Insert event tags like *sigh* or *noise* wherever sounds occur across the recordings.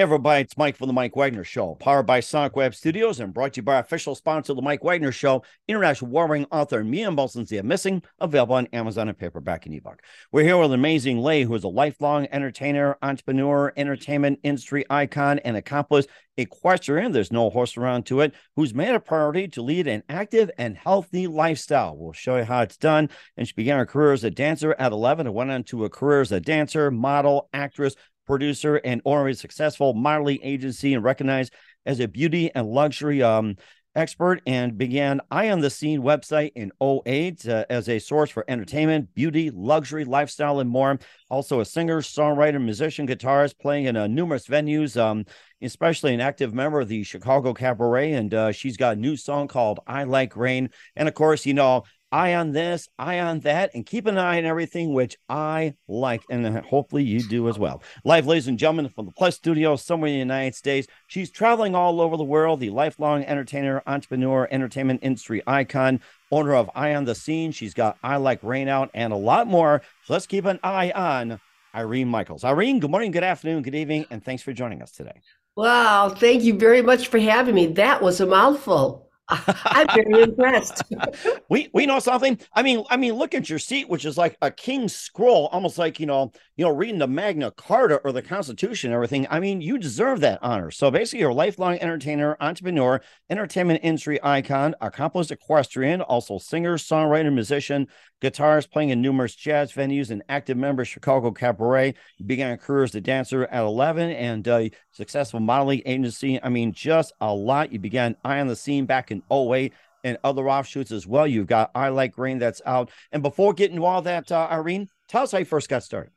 Hey everybody, it's Mike from the Mike Wagner Show, powered by Sonic Web Studios and brought to you by our official sponsor, the Mike Wagner Show, international warring author Mia Mohsen Zia Missing, available on Amazon and paperback and ebook. We're here with an amazing Lay, who is a lifelong entertainer, entrepreneur, entertainment industry icon, and accomplished equestrian. There's no horse around to it, who's made a priority to lead an active and healthy lifestyle. We'll show you how it's done. And she began her career as a dancer at 11 and went on to a career as a dancer, model, actress, producer, and of successful modeling agency and recognized as a beauty and luxury um, expert and began I On The Scene website in 08 uh, as a source for entertainment, beauty, luxury, lifestyle, and more. Also a singer, songwriter, musician, guitarist, playing in uh, numerous venues, um, especially an active member of the Chicago Cabaret. And uh, she's got a new song called I Like Rain. And of course, you know, eye on this, eye on that, and keep an eye on everything, which I like. And hopefully you do as well. Live, ladies and gentlemen, from the Plus Studio somewhere in the United States. She's traveling all over the world, the lifelong entertainer, entrepreneur, entertainment industry icon, owner of I On The Scene. She's got I Like Rain Out and a lot more. So let's keep an eye on Irene Michaels. Irene, good morning, good afternoon, good evening, and thanks for joining us today. Wow, thank you very much for having me. That was a mouthful. I'm very impressed. *laughs* we we know something. I mean, I mean, look at your seat, which is like a king's scroll, almost like you know, you know, reading the Magna Carta or the Constitution and everything. I mean, you deserve that honor. So basically, you're a lifelong entertainer, entrepreneur, entertainment industry icon, accomplished equestrian, also singer, songwriter, musician, guitarist, playing in numerous jazz venues, and active member of Chicago Cabaret. You began a career as a dancer at 11 and uh, successful modeling agency. I mean, just a lot. You began I On The Scene back in 08 and other offshoots as well. You've got I Like Rain that's out. And before getting to all that, uh, Irene, tell us how you first got started.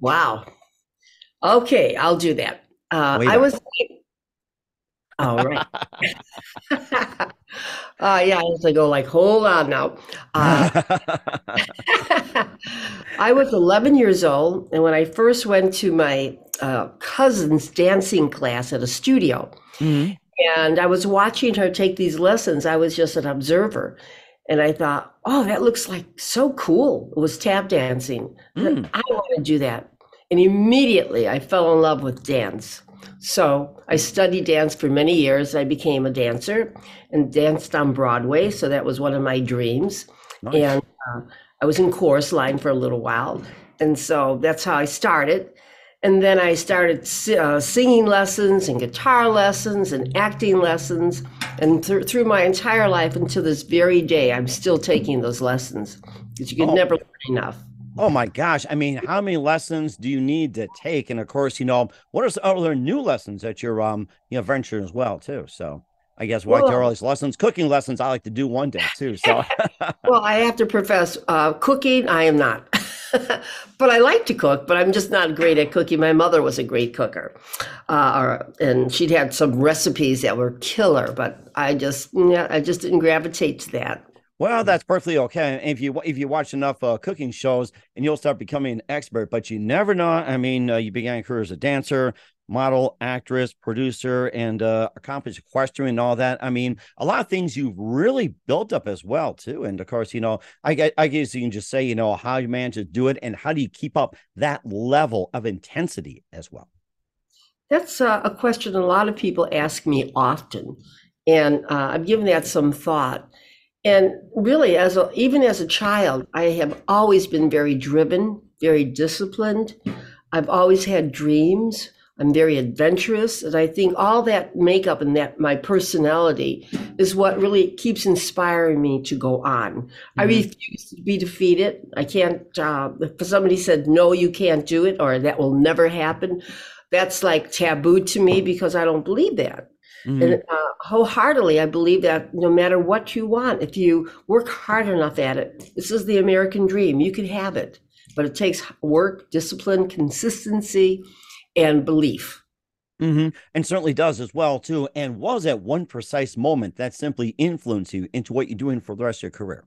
Wow. Okay, I'll do that. Uh, I was. All right. *laughs* *laughs* uh, yeah, I was like, go like, hold on now. Uh, *laughs* I was 11 years old, and when I first went to my uh, cousin's dancing class at a studio, mm-hmm. And I was watching her take these lessons, I was just an observer. And I thought, oh, that looks like so cool. It was tap dancing. Mm. I want to do that. And immediately I fell in love with dance. So I studied dance for many years. I became a dancer and danced on Broadway. So that was one of my dreams. Nice. And uh, I was in chorus line for a little while. And so that's how I started. And then I started uh, singing lessons and guitar lessons and acting lessons. And th- through my entire life until this very day, I'm still taking those lessons because you can oh. never learn enough. Oh my gosh. I mean, how many lessons do you need to take? And of course, you know, what are some other new lessons that you're um, you know, venturing as well, too? So I guess why well, all these lessons, cooking lessons, I like to do one day too. So *laughs* well, I have to profess, uh, cooking, I am not. *laughs* but I like to cook, but I'm just not great at cooking. My mother was a great cooker, uh, and she'd had some recipes that were killer, but I just, yeah, I just didn't gravitate to that. Well, that's perfectly okay. If you if you watch enough uh, cooking shows, and you'll start becoming an expert. But you never know. I mean, uh, you began your career as a dancer, model, actress, producer, and uh, accomplished equestrian and all that. I mean, a lot of things you've really built up as well too. And of course, you know, I, I guess you can just say, you know, how you manage to do it, and how do you keep up that level of intensity as well. That's uh, a question a lot of people ask me often, and uh, I've given that some thought. And really, as a, even as a child, I have always been very driven, very disciplined. I've always had dreams. I'm very adventurous, and I think all that makeup and that my personality is what really keeps inspiring me to go on. Mm-hmm. I refuse to be defeated. I can't. Uh, if somebody said no, you can't do it, or that will never happen, that's like taboo to me because I don't believe that. Mm-hmm. And uh, wholeheartedly, I believe that no matter what you want, if you work hard enough at it, this is the American dream. You can have it, but it takes work, discipline, consistency and belief. Mm-hmm. And certainly does as well too. And was at one precise moment that simply influenced you into what you're doing for the rest of your career?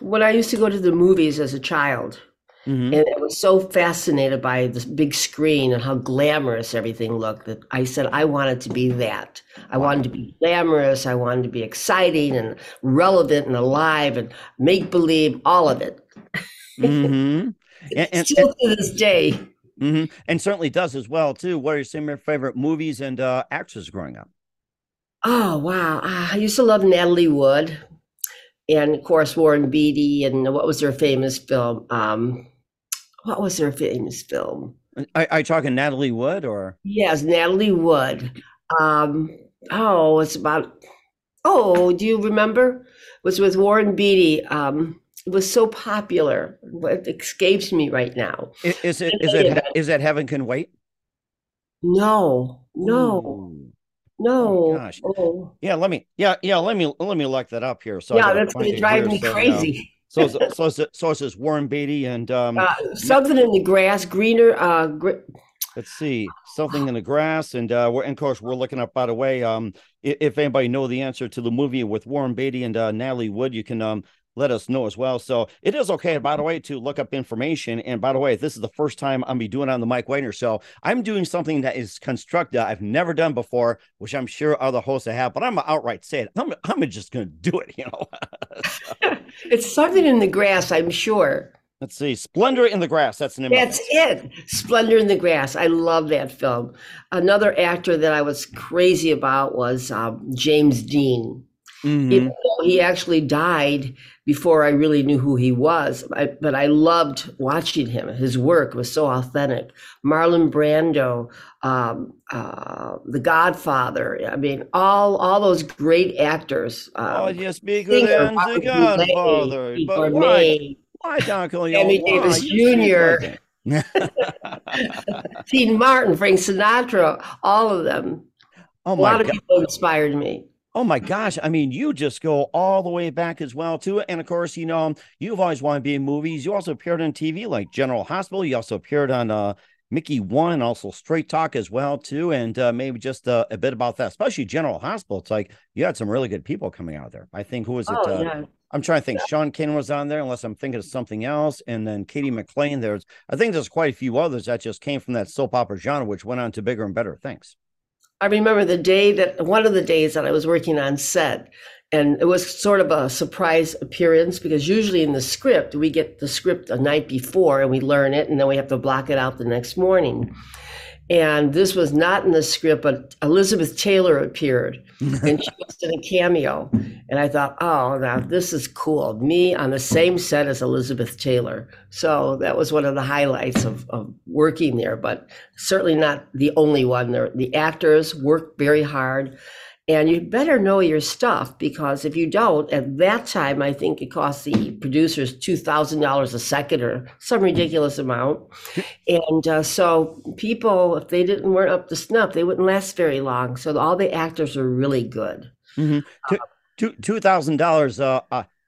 When I used to go to the movies as a child, mm-hmm. and I was so fascinated by this big screen and how glamorous everything looked that I said I wanted to be that. I wanted to be glamorous. I wanted to be exciting and relevant and alive and make believe, all of it. mm-hmm and, and, still to this day. Mm-hmm. And certainly does as well too. What are some of your favorite movies and uh, actors growing up? Oh wow, I used to love Natalie Wood, and of course Warren Beatty. And what was their famous film? Um, what was their famous film? Are, are you talking Natalie Wood or? Yes, Natalie Wood. Um, oh, it's about. Oh, do you remember? It was with Warren Beatty. Um, was so popular. What escapes me right now. Is, it is it is that heaven can wait? No, no, Ooh. no. Oh gosh. Oh. Yeah, let me. Yeah, yeah. Let me let me look that up here. So yeah, that's going to drive me so, crazy. so so so so it says Warren Beatty and um, uh, something in the grass, greener. Uh, gr- let's see something in the grass and uh we're and of course we're looking up by the way um if anybody know the answer to the movie with warren beatty and uh natalie wood you can um let us know as well. So it is okay, by the way, to look up information. And by the way, this is the first time I'm be doing on the Mike Wagner show. I'm doing something that is constructed I've never done before, which I'm sure other hosts have, but I'm outright say it. I'm, I'm just going to do it, you know. *laughs* so. It's something in the grass, I'm sure. Let's see, Splendor in the Grass. That's an image. That's it. Splendor in the Grass. I love that film. Another actor that I was crazy about was um, James Dean. Mm-hmm. he actually died before I really knew who he was. I, but I loved watching him. His work was so authentic. Marlon Brando, um, uh, The Godfather. I mean, all all those great actors. Um, oh, yes, be good and The Godfather. But why? Why, Uncle? Sammy Davis Jr. *laughs* *laughs* Dean Martin, Frank Sinatra, all of them. Oh my a lot God. of people inspired me. Oh my gosh. I mean, you just go all the way back as well, too. And of course, you know, you've always wanted to be in movies. You also appeared on TV like General Hospital. You also appeared on uh, Mickey One, also Straight Talk as well, too. And uh, maybe just uh, a bit about that, especially General Hospital. It's like you had some really good people coming out there. I think, who was it? Oh, uh, yeah. I'm trying to think. Yeah. Sean King was on there, unless I'm thinking of something else. And then Katie McLean. There's, I think there's quite a few others that just came from that soap opera genre, which went on to bigger and better things. I remember the day that one of the days that I was working on set, and it was sort of a surprise appearance because usually in the script, we get the script a night before and we learn it, and then we have to block it out the next morning. And this was not in the script, but Elizabeth Taylor appeared and she was in a cameo. And I thought, oh, now this is cool. Me on the same set as Elizabeth Taylor. So that was one of the highlights of, of working there, but certainly not the only one. The actors worked very hard. And you better know your stuff because if you don't, at that time, I think it cost the producers $2,000 a second or some ridiculous amount. And uh, so people, if they didn't weren't up to snuff, they wouldn't last very long. So all the actors are really good. Mm-hmm. Two two thousand dollars a,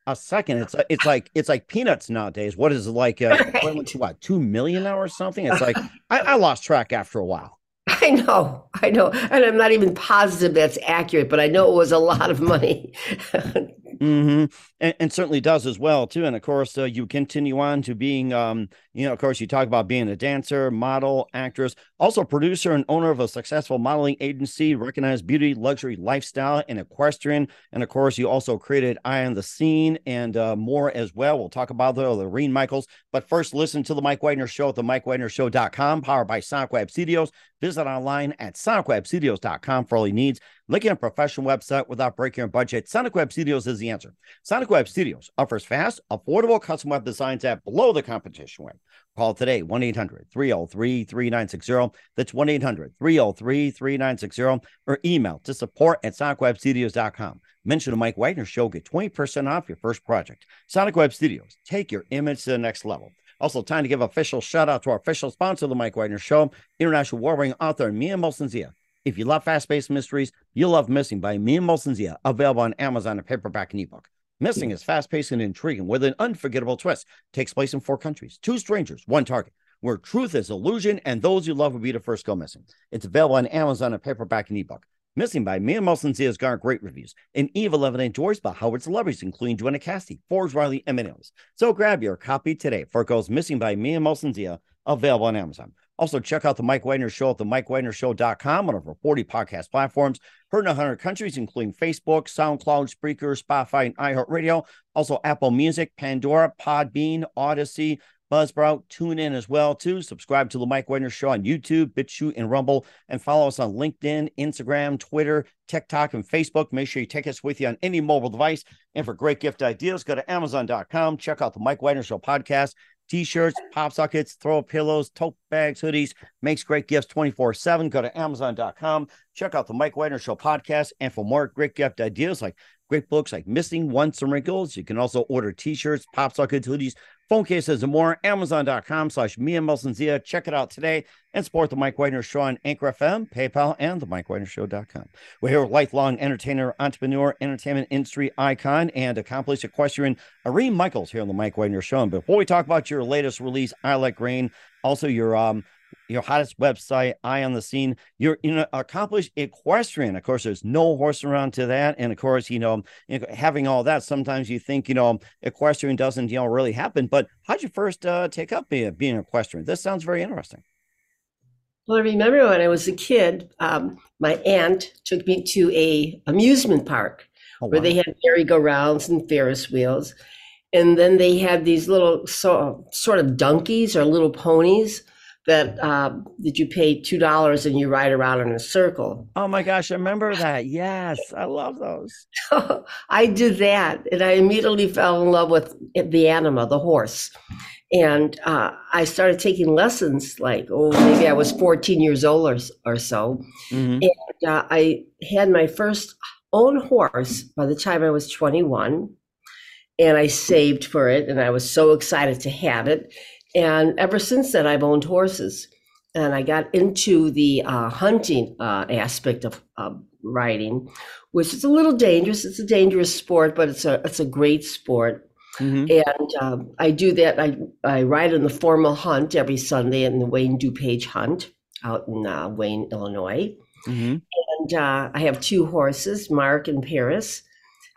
a second. It's it's like it's like peanuts nowadays. What is it like? Uh, *laughs* what two million or something? It's like I, I lost track after a while. I know, I know. And I'm not even positive that's accurate, but I know it was a lot of money. *laughs* Mm-hmm. And, and, certainly does as well too. And of course, uh, you continue on to being, um, you know, of course, you talk about being a dancer, model, actress, also producer and owner of a successful modeling agency, recognized beauty, luxury, lifestyle, and equestrian. And of course, you also created I On The Scene and uh, more as well. We'll talk about the, Reen Michaels. But first, listen to the Mike Wagner Show at the MikeWagnerShow.com, powered by Sonic Web Studios. Visit online at SonicWebStudios.com for all your needs. Looking at a professional website without breaking your budget, Sonic Web Studios is the answer. Sonic Web Studios offers fast, affordable custom web designs at below the competition rate. Call today 1 800 303 3960. That's 1 800 303 3960 or email to support at sonicwebstudios.com. Mention the Mike Wagner Show, get 20% off your first project. Sonic Web Studios, take your image to the next level. Also, time to give official shout out to our official sponsor of the Mike Wagner Show, international warring author Mia Molson-Zia. If you love fast paced mysteries, you'll love Missing by Mia Molson-Zia, available on Amazon in paperback and ebook. Missing is fast paced and intriguing with an unforgettable twist. Takes place in four countries, two strangers, one target, where truth is illusion and those you love will be the first go missing. It's available on Amazon in paperback and ebook. Missing by Mia Molson-Zia has garnered great reviews, and Eve 11 enjoys by Howard celebrities, including Joanna Cassidy, Forbes Riley, and many others. So grab your copy today for it goes Missing by Mia Molson-Zia, available on Amazon. Also, check out the Mike Wagner Show at the MikeWagnerShow.com on over 40 podcast platforms, heard in 100 countries, including Facebook, SoundCloud, Spreaker, Spotify, and iHeartRadio. Also, Apple Music, Pandora, Podbean, Odysee, Buzzsprout. Tune in as well, too. Subscribe to the Mike Wagner Show on YouTube, BitChute, and Rumble, and follow us on LinkedIn, Instagram, Twitter, TikTok, and Facebook. Make sure you take us with you on any mobile device. And for great gift ideas, go to Amazon.com. Check out the Mike Wagner Show podcast t-shirts, pop sockets, throw pillows, tote bags, hoodies, makes great gifts 24-7. Go to Amazon.com. Check out the Mike Wagner Show podcast. And for more great gift ideas like great books like Missing Once and Wrinkles, you can also order t-shirts, pop sockets, hoodies, phone cases, and more. Amazon.com slash Mia Molson-Zia. Check it out today and support the Mike Wagner Show on Anchor FM, PayPal, and the MikeWagnerShow.com. We're here with lifelong entertainer, entrepreneur, entertainment industry icon, and accomplished equestrian Irene Michaels here on the Mike Wagner Show. And before we talk about your latest release, I Like Rain, also your um your hottest website, I On The Scene. You're you know accomplished equestrian. Of course, there's no horse around to that, and of course, you know, having all that. Sometimes you think you know equestrian doesn't you know really happen. But how'd you first uh, take up being being equestrian? This sounds very interesting. Well, I remember when I was a kid, um, my aunt took me to a amusement park oh, wow. where they had merry-go-rounds and Ferris wheels, and then they had these little so, sort of donkeys or little ponies that uh, that you pay two dollars and you ride around in a circle. Oh my gosh, I remember that. Yes, I love those. *laughs* I did that, and I immediately fell in love with the anima, the horse, and uh, I started taking lessons. Like, oh, maybe I was fourteen years old or, or so, mm-hmm. and uh, I had my first own horse by the time I was twenty-one. And I saved for it, and I was so excited to have it and ever since then, I've owned horses. And I got into the uh, hunting uh, aspect of uh, riding, which is a little dangerous. It's a dangerous sport, but it's a it's a great sport. Mm-hmm. And um, I do that. I I ride in the formal hunt every Sunday in the Wayne DuPage Hunt out in uh, Wayne, Illinois. Mm-hmm. And uh, I have two horses, Mark and Paris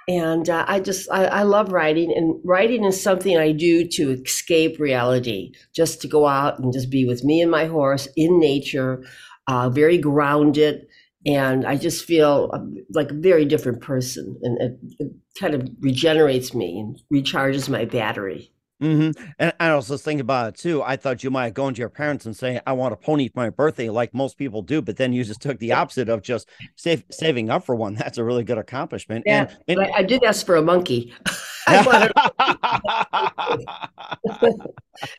and uh, I just I, I, love writing, and writing is something I do to escape reality, just to go out and just be with me and my horse in nature, uh, very grounded, and I just feel like a very different person, and it, it kind of regenerates me and recharges my battery. Mm-hmm. And I just thinking about it too. I thought you might go into your parents and say, "I want a pony for my birthday," like most people do. But then you just took the opposite of just save, saving up for one. That's a really good accomplishment. Yeah, and, and I, did ask for a monkey. *laughs* *laughs*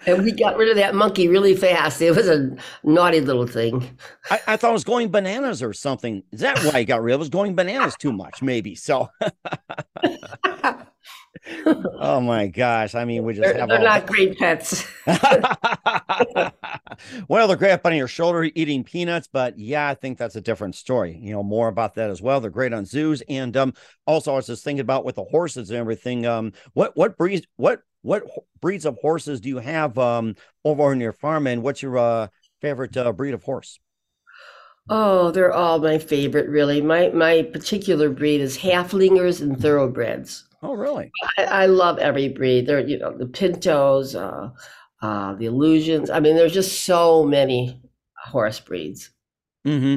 and we got rid of that monkey really fast. It was a naughty little thing. I, I thought it was going bananas or something. Is that why I got rid of it? was going bananas too much, maybe. So *laughs* oh my gosh! I mean, we just they're, have they're not great pets. *laughs* well, they're great up on your shoulder eating peanuts, but yeah, I think that's a different story. You know more about that as well. They're great on zoos, and um, also I was just thinking about with the horses and everything. Um, what what breeds what what breeds of horses do you have um over on your farm, and what's your uh, favorite uh, breed of horse? Oh, they're all my favorite, really. My my particular breed is Haflingers and thoroughbreds. Oh, really? I, I love every breed. There, you know, the pintos, uh, uh, the Andalusians. I mean, there's just so many horse breeds. Mm-hmm.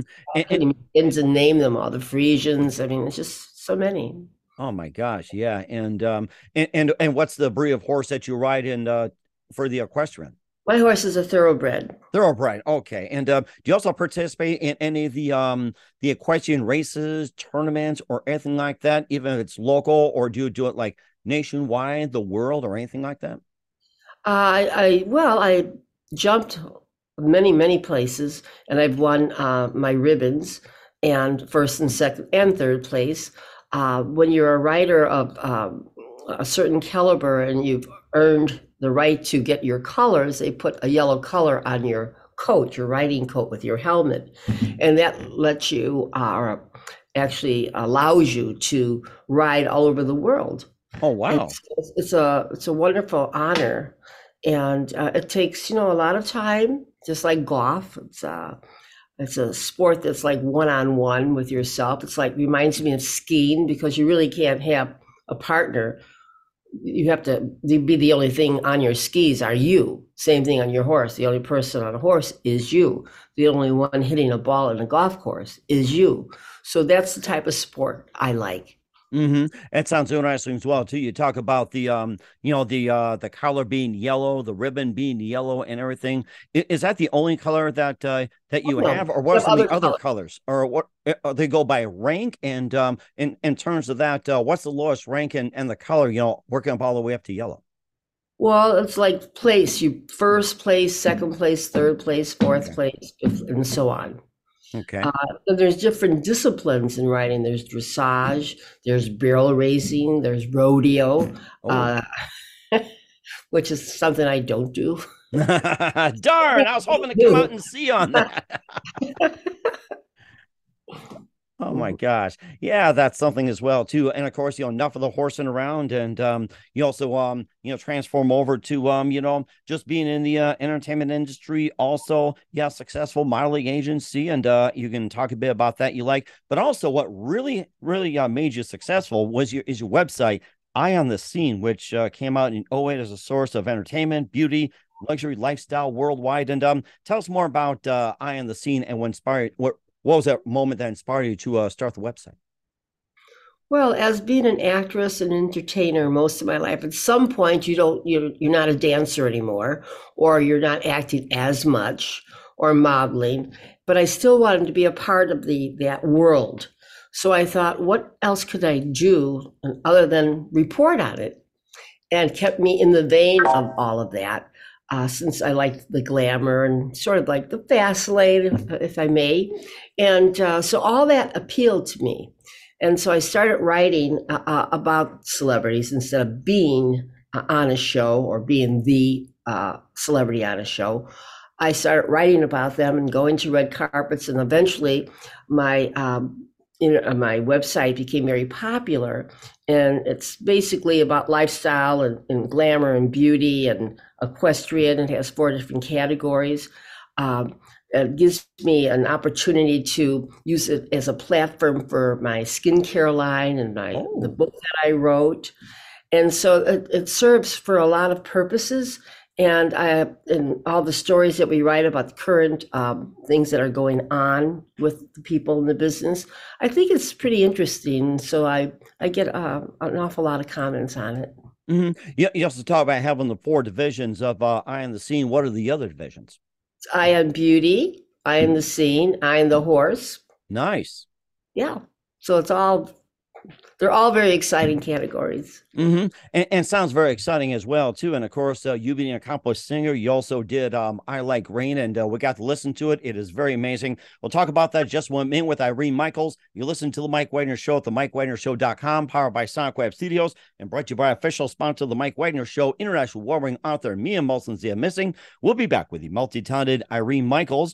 And, begin to name them all. The Friesians. I mean, it's just so many. Oh my gosh, yeah. And um, and and, and what's the breed of horse that you ride in uh, for the equestrian? My horse is a thoroughbred. Thoroughbred. Okay. And uh, do you also participate in any of the um the equestrian races, tournaments, or anything like that? Even if it's local, or do you do it like nationwide, the world, or anything like that? I, I well, I jumped many, many places, and I've won uh, my ribbons and first and second and third place. Uh, when you're a rider of um, a certain caliber and you've earned the right to get your colors, they put a yellow color on your coat, your riding coat with your helmet, and that lets you, uh, or actually allows you to ride all over the world. Oh wow! It's, it's a it's a wonderful honor, and uh, it takes you know a lot of time, just like golf. It's uh it's a sport that's like one on one with yourself. It's like reminds me of skiing because you really can't have a partner. You have to be the only thing on your skis are you. Same thing on your horse. The only person on a horse is you. The only one hitting a ball in a golf course is you. So that's the type of sport I like. Mm-hmm. That sounds interesting as well too. You talk about the um, you know, the uh the color being yellow, the ribbon being yellow, and everything. Is, is that the only color that uh that you Oh, have, or what are some of the other other colors, or what uh, they go by rank? And um, in in terms of that, uh, what's the lowest rank and and the color? You know, working up all the way up to yellow. Well, it's like place. You first place, second place, third place, fourth Okay. place, and so on. Okay. Uh, and there's different disciplines in riding. There's dressage, there's barrel racing, there's rodeo, *laughs* Oh. uh, *laughs* which is something I don't do. *laughs* Darn! I was hoping to come out and see on that. Oh my gosh. Yeah, that's something as well too. And of course, you know, enough of the horsing around and um you also um you know transform over to um you know just being in the uh, entertainment industry also yeah successful modeling agency and uh you can talk a bit about that you like but also what really really uh, made you successful was your is your website I On The Scene which uh, came out in 08 as a source of entertainment beauty luxury lifestyle worldwide and um tell us more about uh I On The Scene and what inspired what what was that moment that inspired you to uh, start the website? Well, as being an actress and entertainer most of my life, at some point you don't you're you're not a dancer anymore, or you're not acting as much or modeling, but I still wanted to be a part of the that world. So I thought, what else could I do other than report on it? And kept me in the vein of all of that. Uh, since I liked the glamour and sort of like the fast lane, if, if I may. And uh, so all that appealed to me. And so I started writing uh, uh, about celebrities instead of being uh, on a show or being the uh, celebrity on a show. I started writing about them and going to red carpets, and eventually, my um, you know, my website became very popular. And it's basically about lifestyle and, and glamour and beauty and equestrian. It has four different categories. Um, it gives me an opportunity to use it as a platform for my skincare line and my the Oh. book that I wrote. And so it, it serves for a lot of purposes. And I and all the stories that we write about the current um, things that are going on with the people in the business, I think it's pretty interesting. So I I get uh, an awful lot of comments on it. hmm You, you also talk about having the four divisions of uh, I On The Scene. What are the other divisions? I am beauty, I am the scene, I am the horse. Nice. Yeah. So it's all they're all very exciting categories. hmm And, and sounds very exciting as well too. And of course, uh, you being an accomplished singer, you also did um, "I Like Rain," and uh, we got to listen to it. It is very amazing. We'll talk about that just one minute with Irene Michaels. You listen to the Mike Wagner Show at the MikeWagnerShow.com, powered by Sonic Web Studios, and brought to you by official sponsor the Mike Wagner Show, international warring author Mia Molson Zia Missing. We'll be back with the multi-talented Irene Michaels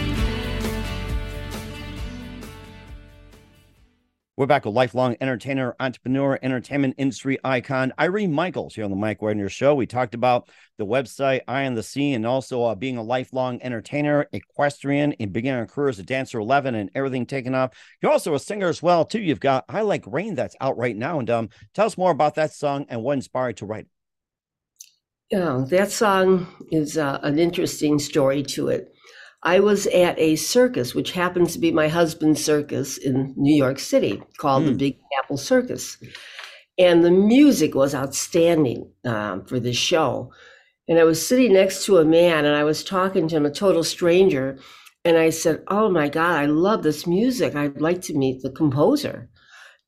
We're back with lifelong entertainer, entrepreneur, entertainment industry icon Irene Michaels here on the Mike Wagner Show. We talked about the website Eye on the Scene and also uh, being a lifelong entertainer, equestrian, and beginning a career as a dancer 11 and everything taken off. You're also a singer as well, too. You've got I Like Rain that's out right now. And um, tell us more about that song and what inspired to write it. Yeah, that song is uh, an interesting story to it. I was at a circus, which happens to be my husband's circus in New York City, called mm. the hmm. Big Apple Circus. And the music was outstanding um, for this show. And I was sitting next to a man and I was talking to him, a total stranger. And I said, Oh my God, I love this music. I'd like to meet the composer.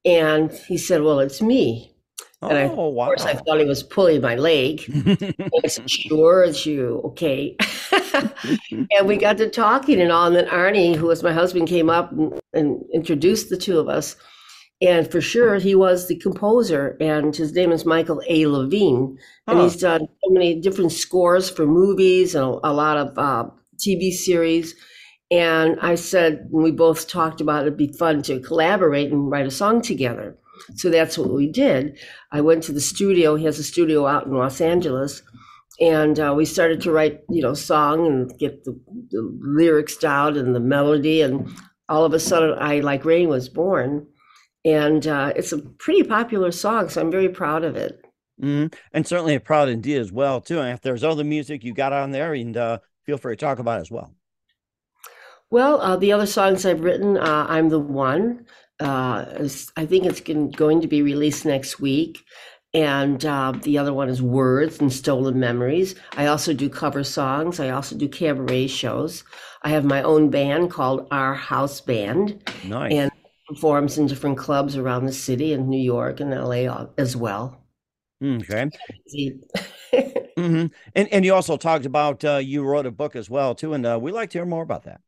And he said, Well, it's me. And I, oh, wow. of course, I thought he was pulling my leg. *laughs* I said, sure, it's you. Okay. *laughs* and we got to talking and all. And then Arnie, who was my husband, came up and, and, introduced the two of us. And for sure, he was the composer. And his name is Michael A. Levine. And he's done so many different scores for movies and a, a lot of uh, TV series. And I said, we both talked about it'd be fun to collaborate and write a song together. So that's what we did. I went to the studio. He has a studio out in Los Angeles. And uh, we started to write, you know, song and get the, the, lyrics down and the melody. And all of a sudden, I Like Rain was born. And uh, it's a pretty popular song, so I'm very proud of it. Mm-hmm. And certainly a proud indeed as well, too. And if there's other music you got on there, and uh, feel free to talk about as well. Well, uh, the other songs I've written, uh, I'm the One uh, I think it's going to be released next week. And uh, the other one is Words and Stolen Memories. I also do cover songs. I also do cabaret shows. I have my own band called Our House Band. Nice. And performs in different clubs around the city in New York and LA as well. Okay. *laughs* mm-hmm. And and you also talked about uh, you wrote a book as well too, and uh, we'd like to hear more about that.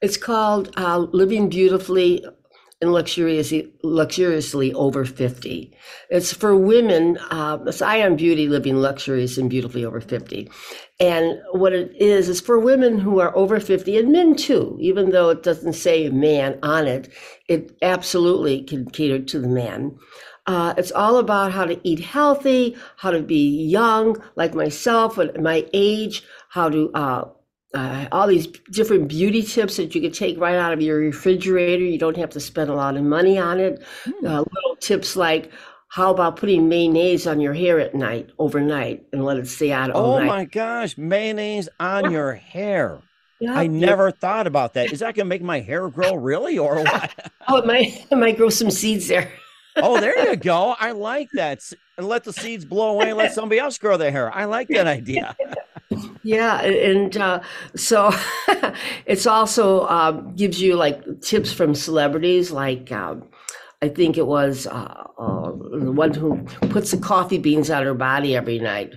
It's called uh, Living Beautifully and luxuriously, luxuriously over 50. It's for women, uh, it's Beauty living luxurious and beautifully over 50. And what it is, is for women who are over 50 and men too, even though it doesn't say man on it, it absolutely can cater to the man. Uh, it's all about how to eat healthy, how to be young, like myself at my age, how to uh, uh, all these different beauty tips that you can take right out of your refrigerator. You don't have to spend a lot of money on it. Mm. Uh, little tips like how about putting mayonnaise on your hair at night, overnight, and let it stay out all oh night? Oh my gosh, mayonnaise on your hair. Yeah, I never yeah. thought about that. Is that going to make my hair grow really or what? *laughs* oh, it might, it might grow some seeds there. oh, there you *laughs* go. I like that. And let the seeds blow away and let somebody else grow their hair. I like that idea. Yeah, and uh, so *laughs* it's also uh, gives you like tips from celebrities. Like um, I think it was uh, uh, the one who puts the coffee beans on her body every night.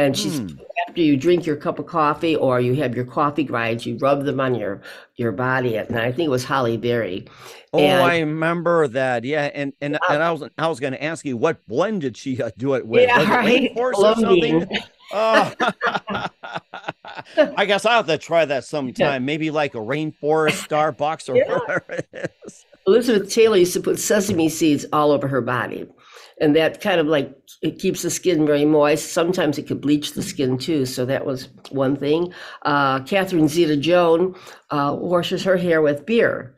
And she's Hmm. after you drink your cup of coffee or you have your coffee grinds, you rub them on your your body at night. I think it was Halle Berry. Oh, And- I remember that. Yeah, and and, and I was I was going to ask you what blend did she uh, do it with? Yeah, Was right. Rainforest or something? Oh, *laughs* I guess I'll have to try that sometime. Maybe like a rainforest Starbucks or Yeah. whatever it is. Elizabeth Taylor used to put sesame seeds all over her body. And that kind of like it keeps the skin very moist. Sometimes it could bleach the skin too. So that was one thing. Uh, Catherine Zeta-Jones uh, washes her hair with beer.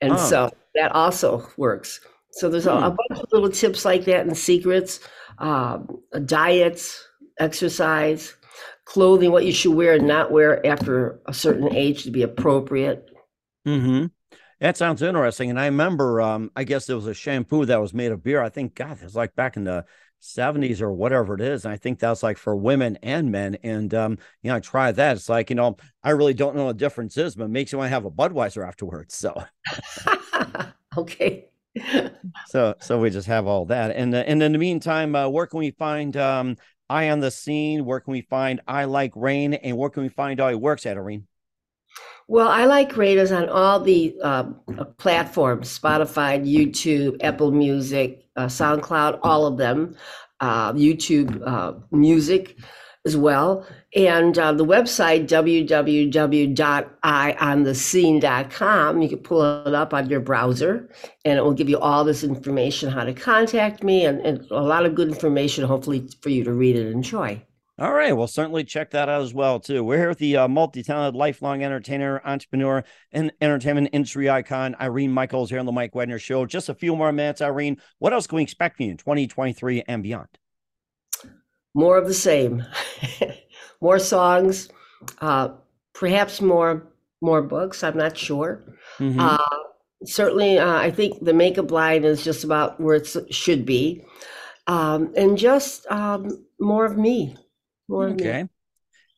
And Oh. so that also works. So there's a, a Hmm. bunch of little tips like that and secrets, um, diets, exercise, clothing, what you should wear and not wear after a certain age to be appropriate. Mm-hmm. That sounds interesting. And I remember, um, I guess there was a shampoo that was made of beer. I think, God, it was like back in the 70s or whatever it is. And I think that's like for women and men. And, um, you know, I tried that. It's like, you know, I really don't know what the difference is, but it makes you want to have a Budweiser afterwards. So, *laughs* okay. so, so we just have all that. And, uh, and in the meantime, uh, where can we find, um, I On The Scene? Where can we find I Like Rain? And where can we find all your works at, Irene? Well, I like Raiders on all the um, uh, platforms Spotify, YouTube, Apple Music, uh, SoundCloud, all of them, uh, YouTube uh, Music as well. And uh, the website, www.ionthescene.com, you can pull it up on your browser and it will give you all this information how to contact me and, and a lot of good information, hopefully, for you to read and enjoy. All right. Well, certainly check that out as well, too. We're here with the uh, multi-talented, lifelong entertainer, entrepreneur, and entertainment industry icon, Irene Michaels here on the Mike Wagner Show. Just a few more minutes, Irene. What else can we expect from you in 2023 and beyond? more of the same *laughs* more songs uh perhaps more more books i'm not sure Mhm. uh certainly uh, i think the makeup line is just about where it should be um and just um more of me more of me okay.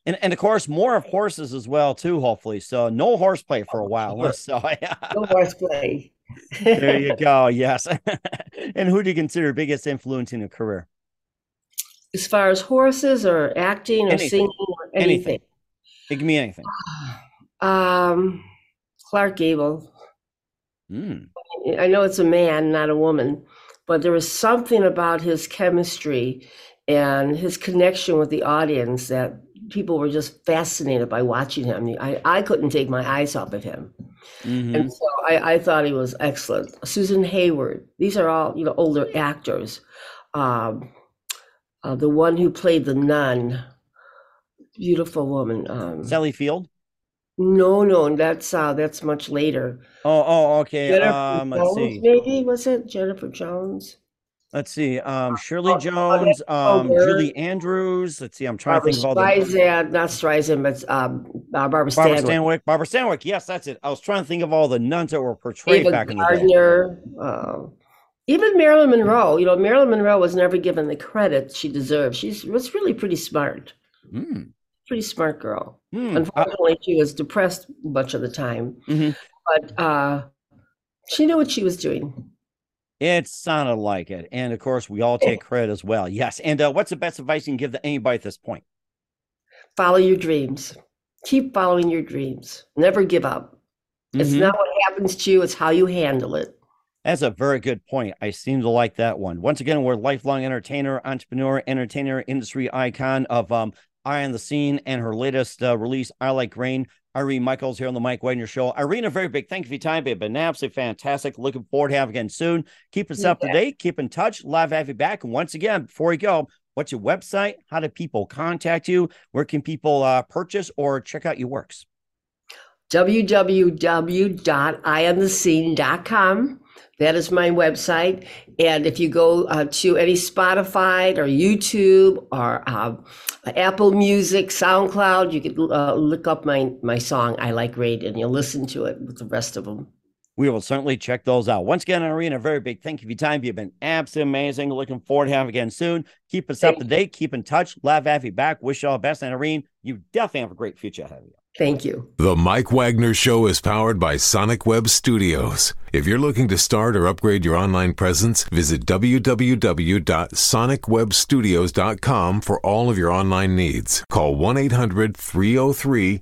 And, and of course, more of horses as well, too, hopefully. So no horseplay for a while. Sure. So *laughs* yeah. no horseplay there you go. *laughs* Yes. *laughs* and who do you consider biggest influence in your career? as far as horses or acting or Anything. singing or Anything. anything, It can be anything. *sighs* um clark gable Mm. I know it's a man, not a woman, but there was something about his chemistry and his connection with the audience that people were just fascinated by watching him. I, I couldn't take my eyes off of him. Mhm. And so I, I thought he was excellent. Susan Hayward, these are all, you know, older actors. Um, uh, the one who played the nun, beautiful woman. Um, Sally Field. no, no, that's uh, that's much later. Oh, oh, okay. Jennifer Um, let's Jones, see. maybe was it Jennifer Jones? Let's see. Um, Shirley Oh, Jones, um, Julie Andrews. Let's see. I'm trying Barbara to think of all the Streisand, not Streisand, but um, uh, Barbara Barbara Stanwyck. Stanwyck. Barbara Stanwyck. Yes, that's it. I was trying to think of all the nuns that were portrayed Ava back in the day. Gardner, uh, even Marilyn Monroe. You know, Marilyn Monroe was never given the credit she deserved. She was really pretty smart, Mm. pretty smart girl. Mm. Uh, Unfortunately, she was depressed much of the time, Mhm. but uh, she knew what she was doing. It sounded like it, and of course, we all take credit as well. Yes. And uh, what's the best advice you can give to anybody at this point? Follow your dreams. Keep following your dreams. Never give up. It's Mhm. not what happens to you; it's how you handle it. That's a very good point. I seem to like that one. Once again, we're lifelong entertainer, entrepreneur, entertainer, industry icon of um, I On The Scene and her latest uh, release, I Like Rain. Irene Michaels here on the Mike Wagner Show. Irene, a very big thank you for your time. It's been absolutely fantastic. Looking forward to having you again soon. Keep us up to date. Keep in touch. Love to have you back. And once again, before we go, what's your website? How do people contact you? Where can people uh, purchase or check out your works? www.ionthescene.com. That is my website. And if you go uh, to any Spotify or YouTube or uh, Apple Music, SoundCloud, you can uh, look up my, my song, I Like Rain, and you'll listen to it with the rest of them. We will certainly check those out. Once again, Irene, a very big thank you for your time. You've been absolutely amazing. Looking forward to having you again soon. Keep us up to date. Keep in touch. Love have you back. Wish you all the best. And Irene, you definitely have a great future ahead of you. Thank you. The Mike Wagner Show is powered by Sonic Web Studios. If you're looking to start or upgrade your online presence, visit www.sonicwebstudios.com for all of your online needs. Call 1 800 303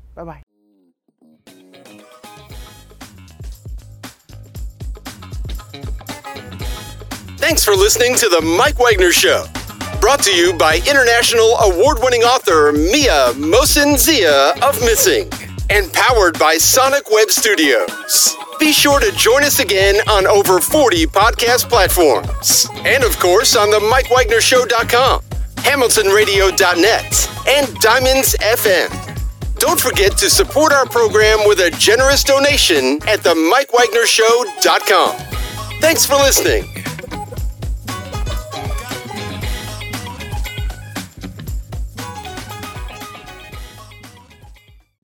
Bye bye. Thanks for listening to The Mike Wagner Show. Brought to you by international award winning author Mia Mohsen Zia of Missing and powered by Sonic Web Studios. Be sure to join us again on over 40 podcast platforms. And of course on the MikeWagnerShow.com, HamiltonRadio.net, and Diamonds FM. Don't forget to support our program with a generous donation at the MikeWagnerShow.com. Thanks for listening.